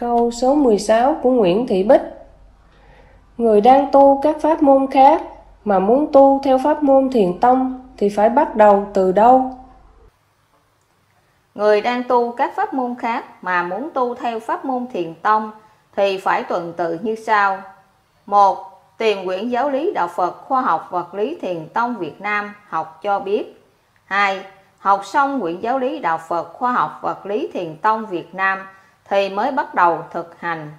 Câu số 16 của Nguyễn Thị Bích Người đang tu các pháp môn khác mà muốn tu theo pháp môn thiền tông thì phải bắt đầu từ đâu? Người đang tu các pháp môn khác mà muốn tu theo pháp môn thiền tông thì phải tuần tự như sau. một, Tiền quyển giáo lý Đạo Phật, Khoa học Vật lý Thiền Tông Việt Nam học cho biết. 2. Học xong quyển giáo lý Đạo Phật, Khoa học Vật lý Thiền Tông Việt Nam thì mới bắt đầu thực hành.